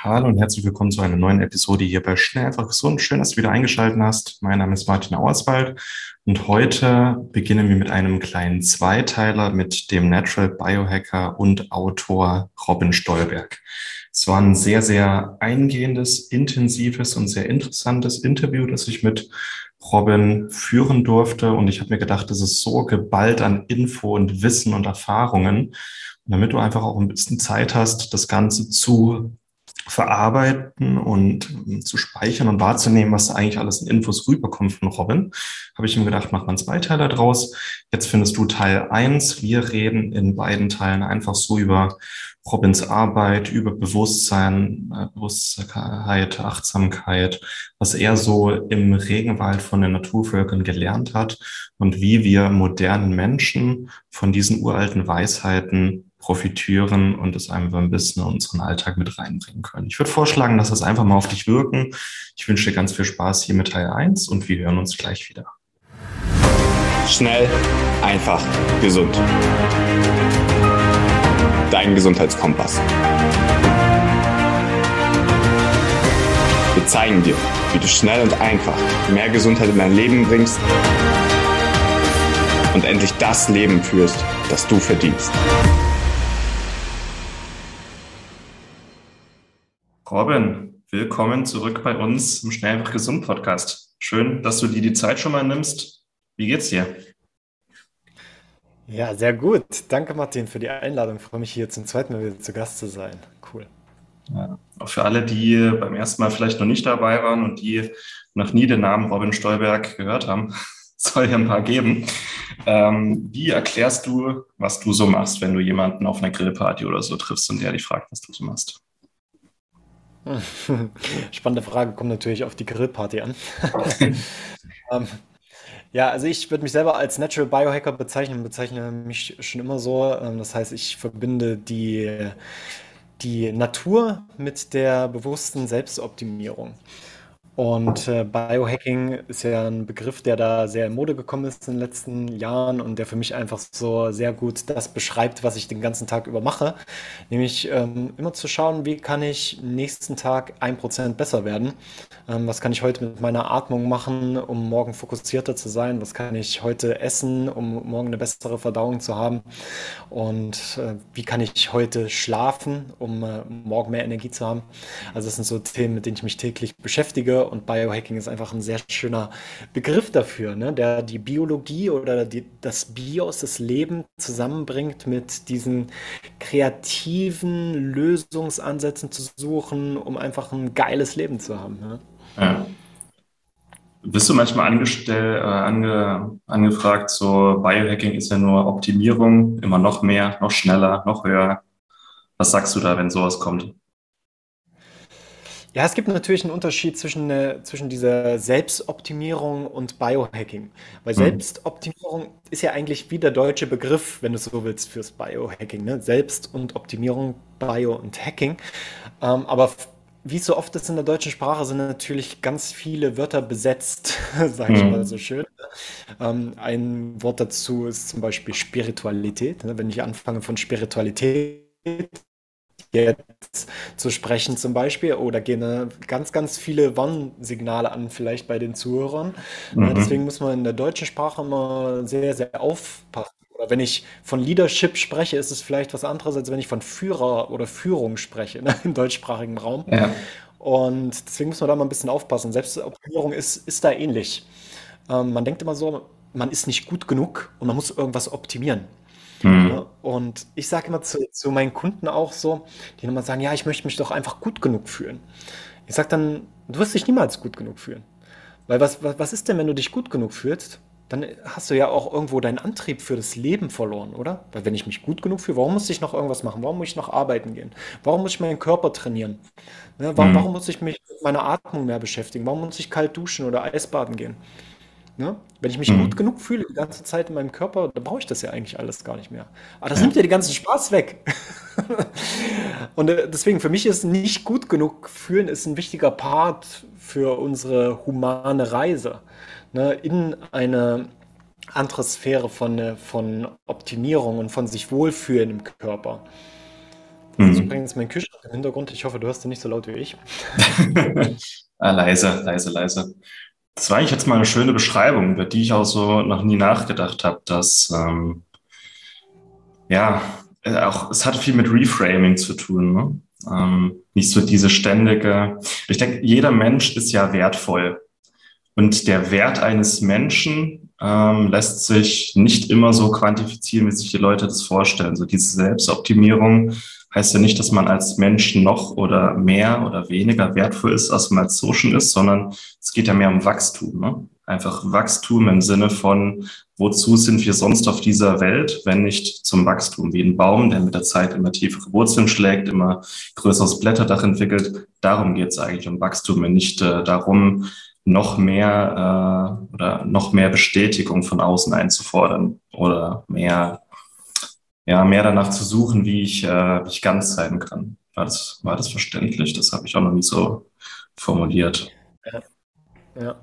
Hallo und herzlich willkommen zu einer neuen Episode hier bei Schnell einfach gesund. Schön, dass du wieder eingeschaltet hast. Mein Name ist Martin Auerswald und heute beginnen wir mit einem kleinen Zweiteiler mit dem Natural Biohacker und Autor Robin Stolberg. Es war ein sehr, sehr eingehendes, intensives und sehr interessantes Interview, das ich mit Robin führen durfte. Und ich habe mir gedacht, das ist so geballt an Info und Wissen und Erfahrungen. Und damit du einfach auch ein bisschen Zeit hast, das Ganze zu verarbeiten und ähm, zu speichern und wahrzunehmen, was eigentlich alles in Infos rüberkommt von Robin, habe ich ihm gedacht, mach mal einen Zweiteiler draus. Jetzt findest du Teil eins. Wir reden in beiden Teilen einfach so über Robins Arbeit, über Bewusstsein, äh, Bewusstheit, Achtsamkeit, was er so im Regenwald von den Naturvölkern gelernt hat und wie wir modernen Menschen von diesen uralten Weisheiten profitieren und es einfach ein bisschen in unseren Alltag mit reinbringen können. Ich würde vorschlagen, lass das einfach mal auf dich wirken. Ich wünsche dir ganz viel Spaß hier mit Teil 1 und wir hören uns gleich wieder. Schnell, einfach, gesund. Dein Gesundheitskompass. Wir zeigen dir, wie du schnell und einfach mehr Gesundheit in dein Leben bringst und endlich das Leben führst, das du verdienst. Robin, willkommen zurück bei uns im Schnell einfach gesund Podcast. Schön, dass du dir die Zeit schon mal nimmst. Wie geht's dir? Ja, sehr gut. Danke, Martin, für die Einladung. Ich freue mich, hier zum zweiten Mal wieder zu Gast zu sein. Cool. Ja, auch für alle, die beim ersten Mal vielleicht noch nicht dabei waren und die noch nie den Namen Robin Stolberg gehört haben, soll ja ein paar geben. Ähm, wie erklärst du, was du so machst, wenn du jemanden auf einer Grillparty oder so triffst und der dich fragt, was du so machst? Spannende Frage, kommt natürlich auf die Grillparty an. ähm, ja, also ich würde mich selber als Natural Biohacker bezeichnen, bezeichne mich schon immer so. Ähm, das heißt, ich verbinde die, die Natur mit der bewussten Selbstoptimierung. Und äh, Biohacking ist ja ein Begriff, der da sehr in Mode gekommen ist in den letzten Jahren und der für mich einfach so sehr gut das beschreibt, was ich den ganzen Tag über mache. Nämlich ähm, immer zu schauen, wie kann ich nächsten Tag ein Prozent besser werden? Ähm, was kann ich heute mit meiner Atmung machen, um morgen fokussierter zu sein? Was kann ich heute essen, um morgen eine bessere Verdauung zu haben? Und äh, wie kann ich heute schlafen, um äh, morgen mehr Energie zu haben? Also das sind so Themen, mit denen ich mich täglich beschäftige und Biohacking ist einfach ein sehr schöner Begriff dafür, ne? der die Biologie oder die, das Bios, das Leben zusammenbringt mit diesen kreativen Lösungsansätzen zu suchen, um einfach ein geiles Leben zu haben. Ne? Ja. Bist du manchmal angestellt, äh, ange, angefragt, so Biohacking ist ja nur Optimierung, immer noch mehr, noch schneller, noch höher. Was sagst du da, wenn sowas kommt? Ja, es gibt natürlich einen Unterschied zwischen, äh, zwischen dieser Selbstoptimierung und Biohacking. Weil mhm. Selbstoptimierung ist ja eigentlich wie der deutsche Begriff, wenn du so willst, fürs Biohacking. Ne? Selbst- und Optimierung, Bio und Hacking. Ähm, aber wie so oft ist in der deutschen Sprache, sind natürlich ganz viele Wörter besetzt, sage ich mhm. mal so schön. Ähm, ein Wort dazu ist zum Beispiel Spiritualität. Ne? Wenn ich anfange von Spiritualität jetzt zu sprechen zum Beispiel oder gehen ganz, ganz viele Warnsignale an vielleicht bei den Zuhörern. Mhm. Deswegen muss man in der deutschen Sprache immer sehr, sehr aufpassen. Oder wenn ich von Leadership spreche, ist es vielleicht was anderes, als wenn ich von Führer oder Führung spreche ne, im deutschsprachigen Raum. Ja. Und deswegen muss man da mal ein bisschen aufpassen. Selbstoptimierung ist, ist da ähnlich. Ähm, man denkt immer so, man ist nicht gut genug und man muss irgendwas optimieren. Mhm. Ja, und ich sage immer zu, zu meinen Kunden auch so, die immer sagen, ja, ich möchte mich doch einfach gut genug fühlen. Ich sage dann, du wirst dich niemals gut genug fühlen. Weil was, was, was ist denn, wenn du dich gut genug fühlst? Dann hast du ja auch irgendwo deinen Antrieb für das Leben verloren, oder? Weil wenn ich mich gut genug fühle, warum muss ich noch irgendwas machen? Warum muss ich noch arbeiten gehen? Warum muss ich meinen Körper trainieren? Ne, warum, mhm. warum muss ich mich mit meiner Atmung mehr beschäftigen? Warum muss ich kalt duschen oder Eisbaden gehen? Ne? Wenn ich mich mhm. gut genug fühle die ganze Zeit in meinem Körper, dann brauche ich das ja eigentlich alles gar nicht mehr. Aber das ja. nimmt ja den ganzen Spaß weg. und äh, deswegen, für mich ist nicht gut genug fühlen ist ein wichtiger Part für unsere humane Reise ne? in eine andere Sphäre von, äh, von Optimierung und von sich wohlfühlen im Körper. Das ist mhm. übrigens mein Kühlschrank im Hintergrund. Ich hoffe, du hörst ihn nicht so laut wie ich. ah, leise, leise, leise. Das war eigentlich jetzt mal eine schöne Beschreibung, über die ich auch so noch nie nachgedacht habe, dass ähm, ja, äh, auch es hat viel mit Reframing zu tun. Ne? Ähm, nicht so diese ständige. Ich denke, jeder Mensch ist ja wertvoll. Und der Wert eines Menschen ähm, lässt sich nicht immer so quantifizieren, wie sich die Leute das vorstellen. So diese Selbstoptimierung heißt ja nicht, dass man als Mensch noch oder mehr oder weniger wertvoll ist, als man als Social ist, sondern es geht ja mehr um Wachstum. Ne? Einfach Wachstum im Sinne von, wozu sind wir sonst auf dieser Welt, wenn nicht zum Wachstum? Wie ein Baum, der mit der Zeit immer tiefere Wurzeln schlägt, immer größeres Blätterdach entwickelt. Darum geht es eigentlich um Wachstum und nicht äh, darum, noch mehr äh, oder noch mehr Bestätigung von außen einzufordern oder mehr, ja, mehr danach zu suchen, wie ich, äh, wie ich ganz sein kann. War das, war das verständlich? Das habe ich auch noch nie so formuliert. Ja. ja.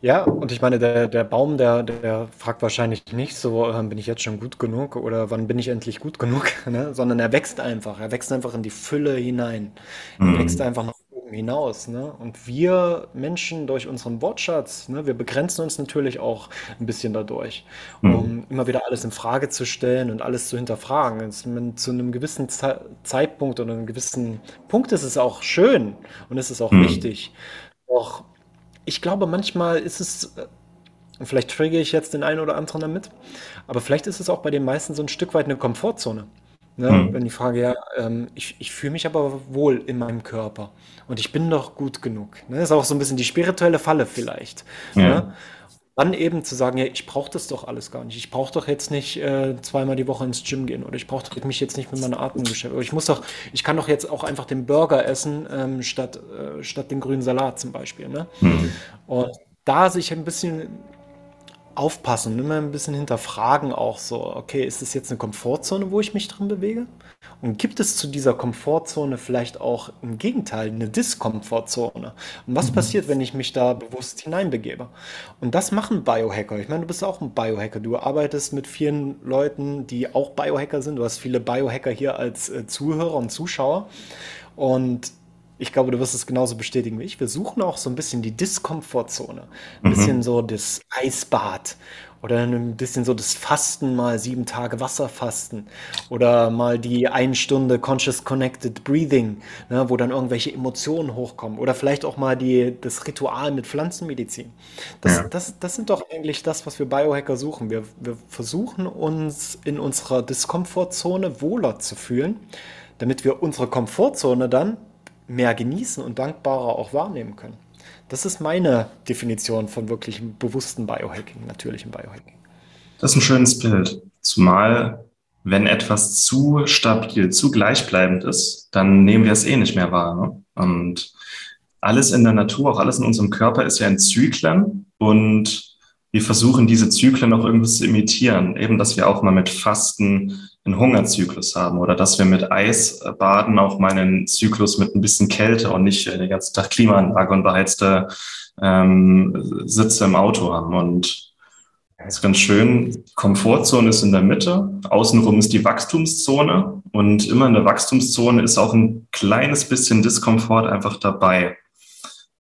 Ja, und ich meine, der, der Baum, der, der fragt wahrscheinlich nicht so, äh, bin ich jetzt schon gut genug oder wann bin ich endlich gut genug, ne? sondern er wächst einfach. Er wächst einfach in die Fülle hinein. Er mhm. wächst einfach nach oben hinaus. Ne? Und wir Menschen durch unseren Wortschatz, ne, wir begrenzen uns natürlich auch ein bisschen dadurch, um mhm. Immer wieder alles in Frage zu stellen und alles zu hinterfragen. Jetzt, zu einem gewissen Ze Zeitpunkt oder einem gewissen Punkt ist es auch schön und es ist auch mhm. wichtig. Doch ich glaube, manchmal ist es, äh, vielleicht trigge ich jetzt den einen oder anderen damit, aber vielleicht ist es auch bei den meisten so ein Stück weit eine Komfortzone. Ne? Mhm. Wenn die Frage, ja, ähm, ich, ich fühle mich aber wohl in meinem Körper und ich bin doch gut genug. Ne? Ist auch so ein bisschen die spirituelle Falle vielleicht. Ja. Ne? Dann eben zu sagen, ja, ich brauche das doch alles gar nicht. Ich brauche doch jetzt nicht äh, zweimal die Woche ins Gym gehen oder ich brauche mich jetzt nicht mit meiner Atmung beschäftigen. Ich muss doch, ich kann doch jetzt auch einfach den Burger essen ähm, statt, äh, statt den grünen Salat zum Beispiel. Ne? Mhm. Und da sich ein bisschen aufpassen, immer ein bisschen hinterfragen auch so, okay, ist das jetzt eine Komfortzone, wo ich mich drin bewege? Und gibt es zu dieser Komfortzone vielleicht auch im Gegenteil eine Diskomfortzone? Und was mhm. passiert, wenn ich mich da bewusst hineinbegebe? Und das machen Biohacker. Ich meine, du bist auch ein Biohacker. Du arbeitest mit vielen Leuten, die auch Biohacker sind. Du hast viele Biohacker hier als äh, Zuhörer und Zuschauer. Und ich glaube, du wirst es genauso bestätigen wie ich. Wir suchen auch so ein bisschen die Diskomfortzone. Ein mhm. bisschen so das Eisbad oder ein bisschen so das Fasten, mal sieben Tage Wasserfasten oder mal die eine Stunde Conscious Connected Breathing, ne, wo dann irgendwelche Emotionen hochkommen oder vielleicht auch mal die, das Ritual mit Pflanzenmedizin. Das, ja. das, das sind doch eigentlich das, was wir Biohacker suchen. Wir, wir versuchen uns in unserer Diskomfortzone wohler zu fühlen, damit wir unsere Komfortzone dann mehr genießen und dankbarer auch wahrnehmen können. Das ist meine Definition von wirklichem bewussten Biohacking, natürlichem Biohacking. Das ist ein schönes Bild. Zumal, wenn etwas zu stabil, zu gleichbleibend ist, dann nehmen wir es eh nicht mehr wahr. Ne? Und alles in der Natur, auch alles in unserem Körper ist ja in Zyklen und wir versuchen diese Zyklen auch irgendwie zu imitieren. Eben, dass wir auch mal mit Fasten einen Hungerzyklus haben oder dass wir mit Eisbaden auch mal einen Zyklus mit ein bisschen Kälte und nicht den ganzen Tag Klimaanlage und beheizte ähm, Sitze im Auto haben. Und das ist ganz schön. Komfortzone ist in der Mitte, außenrum ist die Wachstumszone und immer in der Wachstumszone ist auch ein kleines bisschen Diskomfort einfach dabei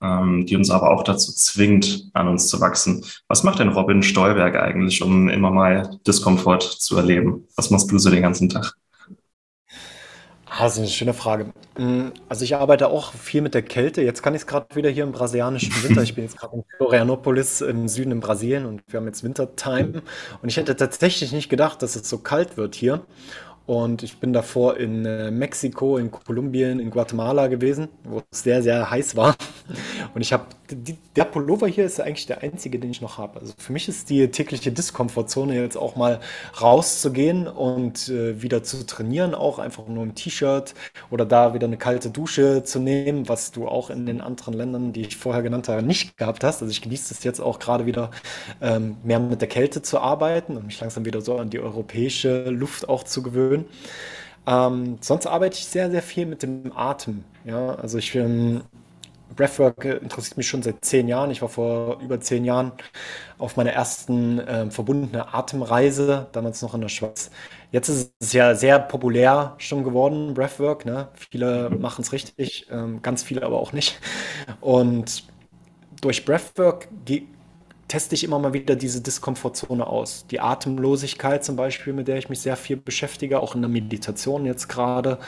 ähm, die uns aber auch dazu zwingt, an uns zu wachsen. Was macht denn Robin Stolberg eigentlich, um immer mal Diskomfort zu erleben? Was machst du so den ganzen Tag? Ah, das ist eine schöne Frage. Mm, also ich arbeite auch viel mit der Kälte. Jetzt kann ich es gerade wieder hier im brasilianischen Winter. Ich bin jetzt gerade in Florianopolis im Süden in Brasilien und wir haben jetzt Wintertime. Und ich hätte tatsächlich nicht gedacht, dass es so kalt wird hier. Und ich bin davor in äh, Mexiko, in Kolumbien, in Guatemala gewesen, wo es sehr, sehr heiß war. Und ich habe, der Pullover hier ist eigentlich der einzige, den ich noch habe. Also für mich ist die tägliche Diskomfortzone jetzt auch mal rauszugehen und äh, wieder zu trainieren, auch einfach nur im T-Shirt oder da wieder eine kalte Dusche zu nehmen, was du auch in den anderen Ländern, die ich vorher genannt habe, nicht gehabt hast. Also ich genieße es jetzt auch gerade wieder ähm, mehr mit der Kälte zu arbeiten und mich langsam wieder so an die europäische Luft auch zu gewöhnen schön. Ähm, sonst arbeite ich sehr, sehr viel mit dem Atem. Ja, also ich ähm, Breathwork interessiert mich schon seit zehn Jahren. Ich war vor über zehn Jahren auf meiner ersten äh, verbundene Atemreise, damals noch in der Schweiz. Jetzt ist es ja sehr populär schon geworden, Breathwork. Ne? Viele machen es richtig, ähm, ganz viele aber auch nicht. Und durch Breathwork teste ich immer mal wieder diese Diskomfortzone aus. Die Atemlosigkeit zum Beispiel, mit der ich mich sehr viel beschäftige, auch in der Meditation jetzt gerade.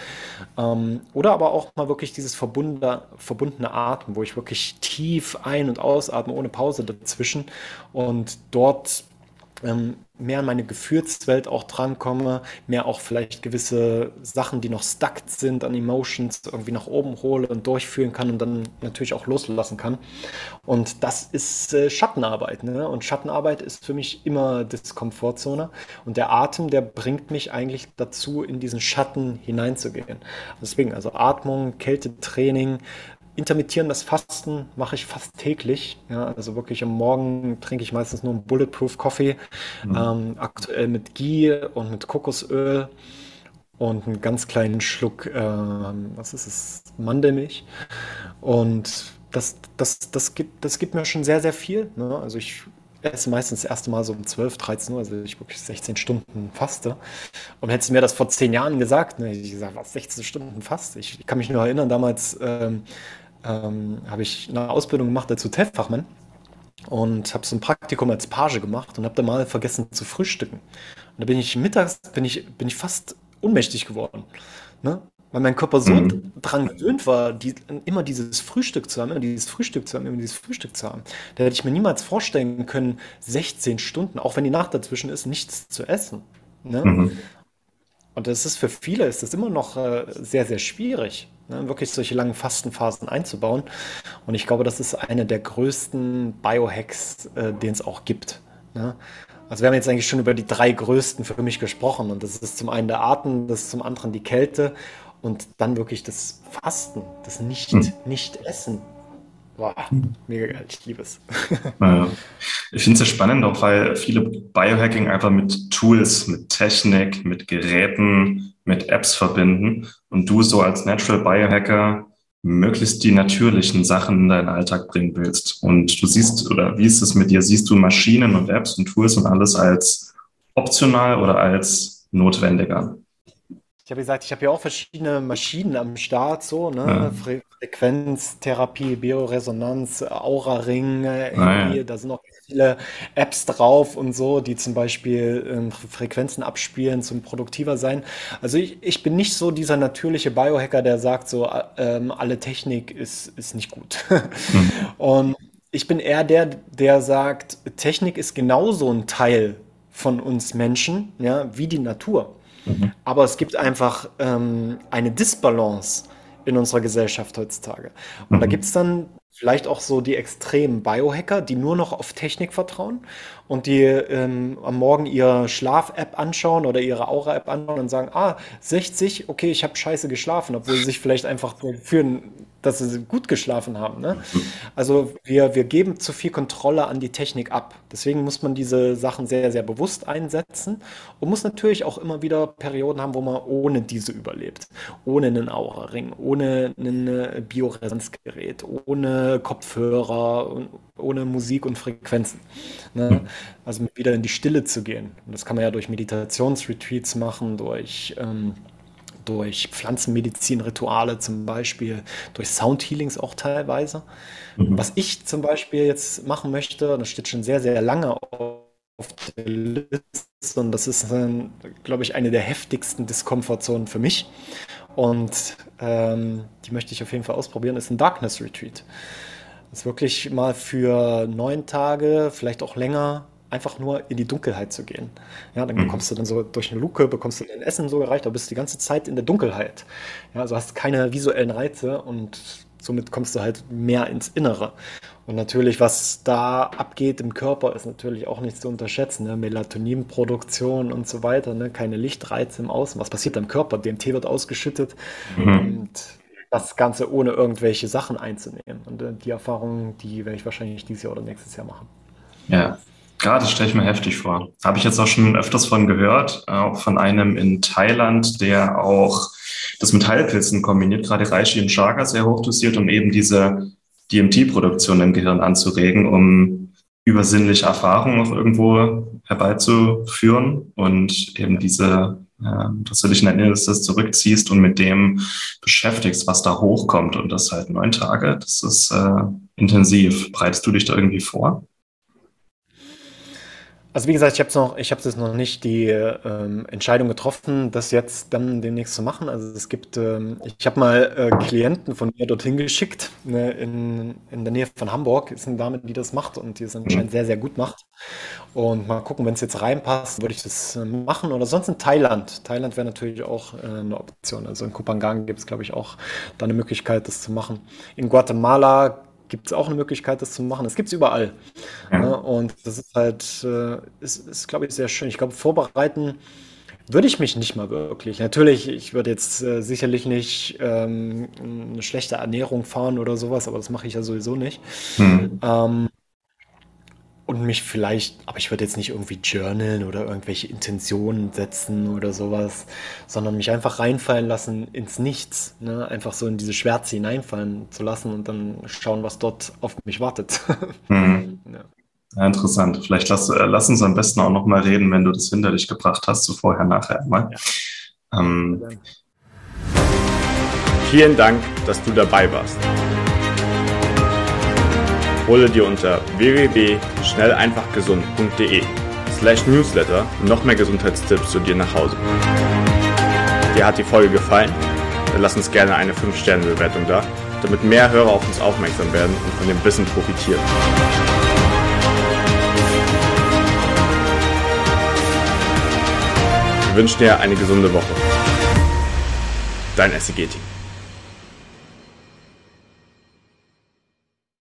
Ähm, oder aber auch mal wirklich dieses verbundene, verbundene Atmen, wo ich wirklich tief ein- und ausatme, ohne Pause dazwischen. Und dort mehr an meine Gefühlswelt auch drankomme, mehr auch vielleicht gewisse Sachen, die noch stuck sind an Emotions, irgendwie nach oben hole und durchführen kann und dann natürlich auch loslassen kann. Und das ist äh, Schattenarbeit. Ne? Und Schattenarbeit ist für mich immer Diskomfortzone. Und der Atem, der bringt mich eigentlich dazu, in diesen Schatten hineinzugehen. Deswegen, also Atmung, Kältetraining, intermittierendes Fasten mache ich fast täglich. Ja, also wirklich am Morgen trinke ich meistens nur einen Bulletproof Coffee, mhm. ähm, aktuell mit Ghee und mit Kokosöl und einen ganz kleinen Schluck, äh, was ist es, Mandelmilch. Und das, das, das, gibt, das gibt mir schon sehr, sehr viel. Ne? Also ich esse meistens das erste Mal so um 12, 13 Uhr, also ich wirklich 16 Stunden faste. Und hättest du mir das vor zehn Jahren gesagt, ne, ich gesagt, was, 16 Stunden fast? Ich, ich kann mich nur erinnern, damals ähm, ähm, habe ich eine Ausbildung gemacht als Hotelfachmann und habe so ein Praktikum als Page gemacht und habe da mal vergessen zu frühstücken. Und da bin ich mittags, bin ich, bin ich fast ohnmächtig geworden. Ne? Weil mein Körper so mhm. dran gewöhnt war, die, immer dieses Frühstück zu haben, immer dieses Frühstück zu haben, immer dieses Frühstück zu haben. Da hätte ich mir niemals vorstellen können, 16 Stunden, auch wenn die Nacht dazwischen ist, nichts zu essen. Ne? Mhm. Und das ist für viele ist das immer noch äh, sehr, sehr schwierig ne, wirklich solche langen Fastenphasen einzubauen. Und ich glaube, das ist eine der größten Biohacks, äh, den es auch gibt. Ne? Also wir haben jetzt eigentlich schon über die drei größten für mich gesprochen. Und das ist zum einen der Atem, das ist zum anderen die Kälte und dann wirklich das Fasten, das Nicht, hm. Nicht-Essen. Boah, mega geil, ich liebe es. Ja. Ich finde es ja spannend, auch weil viele Biohacking einfach mit Tools, mit Technik, mit Geräten, mit Apps verbinden und du so als Natural Biohacker möglichst die natürlichen Sachen in deinen Alltag bringen willst. Und du siehst, oder wie ist es mit dir? Siehst du Maschinen und Apps und Tools und alles als optional oder als notwendiger? Ich habe gesagt, ich habe ja auch verschiedene Maschinen am Start, so, ne? Ja. Fre Frequenztherapie, Bioresonanz, Aura-Ring, ah, ja. da sind auch viele Apps drauf und so, die zum Beispiel ähm, Frequenzen abspielen, zum produktiver sein. Also ich, ich bin nicht so dieser natürliche Biohacker, der sagt, so äh, ähm, alle Technik ist, ist nicht gut. hm. Und ich bin eher der, der sagt, Technik ist genauso ein Teil von uns Menschen, ja, wie die Natur. Mhm. Aber es gibt einfach ähm, eine Disbalance in unserer Gesellschaft heutzutage. Und mhm. da gibt es dann vielleicht auch so die extremen Biohacker, die nur noch auf Technik vertrauen und die ähm, am Morgen ihre Schlaf-App anschauen oder ihre Aura-App anschauen und sagen, ah, 60, okay, ich habe scheiße geschlafen, obwohl sie sich vielleicht einfach führen dass sie gut geschlafen haben. Ne? Also wir, wir geben zu viel Kontrolle an die Technik ab. Deswegen muss man diese Sachen sehr, sehr bewusst einsetzen und muss natürlich auch immer wieder Perioden haben, wo man ohne diese überlebt. Ohne einen Aura-Ring, ohne ein äh, Bioresonanzgerät, ohne Kopfhörer, ohne Musik und Frequenzen. Ne? Also wieder in die Stille zu gehen. Und das kann man ja durch Meditationsretreats machen, durch... Ähm, durch Pflanzenmedizin-Rituale zum Beispiel, durch Soundhealings auch teilweise. Mhm. Was ich zum Beispiel jetzt machen möchte, das steht schon sehr, sehr lange auf der Liste und das ist, glaube ich, eine der heftigsten Diskomfortzonen für mich. Und ähm, die möchte ich auf jeden Fall ausprobieren, ist ein Darkness Retreat. Das ist wirklich mal für neun Tage, vielleicht auch länger, einfach nur in die Dunkelheit zu gehen. Ja, dann mhm. bekommst du dann so durch eine Luke, bekommst du dein Essen so gereicht, aber bist die ganze Zeit in der Dunkelheit. Ja, also hast keine visuellen Reize und somit kommst du halt mehr ins Innere. Und natürlich, was da abgeht im Körper, ist natürlich auch nicht zu unterschätzen. Ne? Melatoninproduktion und so weiter, ne? keine Lichtreize im Außen. Was passiert im Körper? DMT wird ausgeschüttet mhm. und das Ganze ohne irgendwelche Sachen einzunehmen. Und äh, die Erfahrung, die werde ich wahrscheinlich dieses Jahr oder nächstes Jahr machen. Ja, Gerade stelle ich mir heftig vor. Habe ich jetzt auch schon öfters von gehört, auch von einem in Thailand, der auch das mit Heilpilzen kombiniert, gerade Reishi und Chaga sehr hoch dosiert, um eben diese DMT-Produktion im Gehirn anzuregen, um übersinnliche Erfahrungen auch irgendwo herbeizuführen und eben diese, dass du dich in dein Innerstes zurückziehst und mit dem beschäftigst, was da hochkommt und das halt neun Tage. Das ist äh, intensiv. Bereitest du dich da irgendwie vor? Also wie gesagt, ich habe noch, ich habe jetzt noch nicht die ähm, Entscheidung getroffen, das jetzt dann demnächst zu machen. Also es gibt, ähm, ich habe mal äh, Klienten von mir dorthin geschickt, ne, in, in der Nähe von Hamburg ist eine Dame, die das macht und die es anscheinend sehr, sehr gut macht. Und mal gucken, wenn es jetzt reinpasst, würde ich das äh, machen. Oder sonst in Thailand. Thailand wäre natürlich auch äh, eine Option. Also in Kupangan gibt es, glaube ich, auch da eine Möglichkeit, das zu machen. In Guatemala gibt es auch eine Möglichkeit, das zu machen. Das gibt es überall. Ja. Ne? Und das ist halt, äh, ist, ist glaube ich, sehr schön. Ich glaube, vorbereiten würde ich mich nicht mal wirklich. Natürlich, ich würde jetzt äh, sicherlich nicht ähm, eine schlechte Ernährung fahren oder sowas, aber das mache ich ja sowieso nicht. Mhm. Ähm, und mich vielleicht, aber ich würde jetzt nicht irgendwie journalen oder irgendwelche Intentionen setzen oder sowas, sondern mich einfach reinfallen lassen ins Nichts. Ne? Einfach so in diese Schwärze hineinfallen zu lassen und dann schauen, was dort auf mich wartet. Mhm. Ja. Ja, interessant. Vielleicht lass, äh, lass uns am besten auch noch mal reden, wenn du das hinter dich gebracht hast, so vorher, nachher mal. Ja. Ähm. Vielen Dank, dass du dabei warst. Hole dir unter www.schnelleinfachgesund.de slash newsletter noch mehr Gesundheitstipps zu dir nach Hause. Dir hat die Folge gefallen? Dann lass uns gerne eine 5-Sterne-Bewertung da, damit mehr Hörer auf uns aufmerksam werden und von dem Wissen profitieren. Wir wünschen dir eine gesunde Woche. Dein SEG-Team.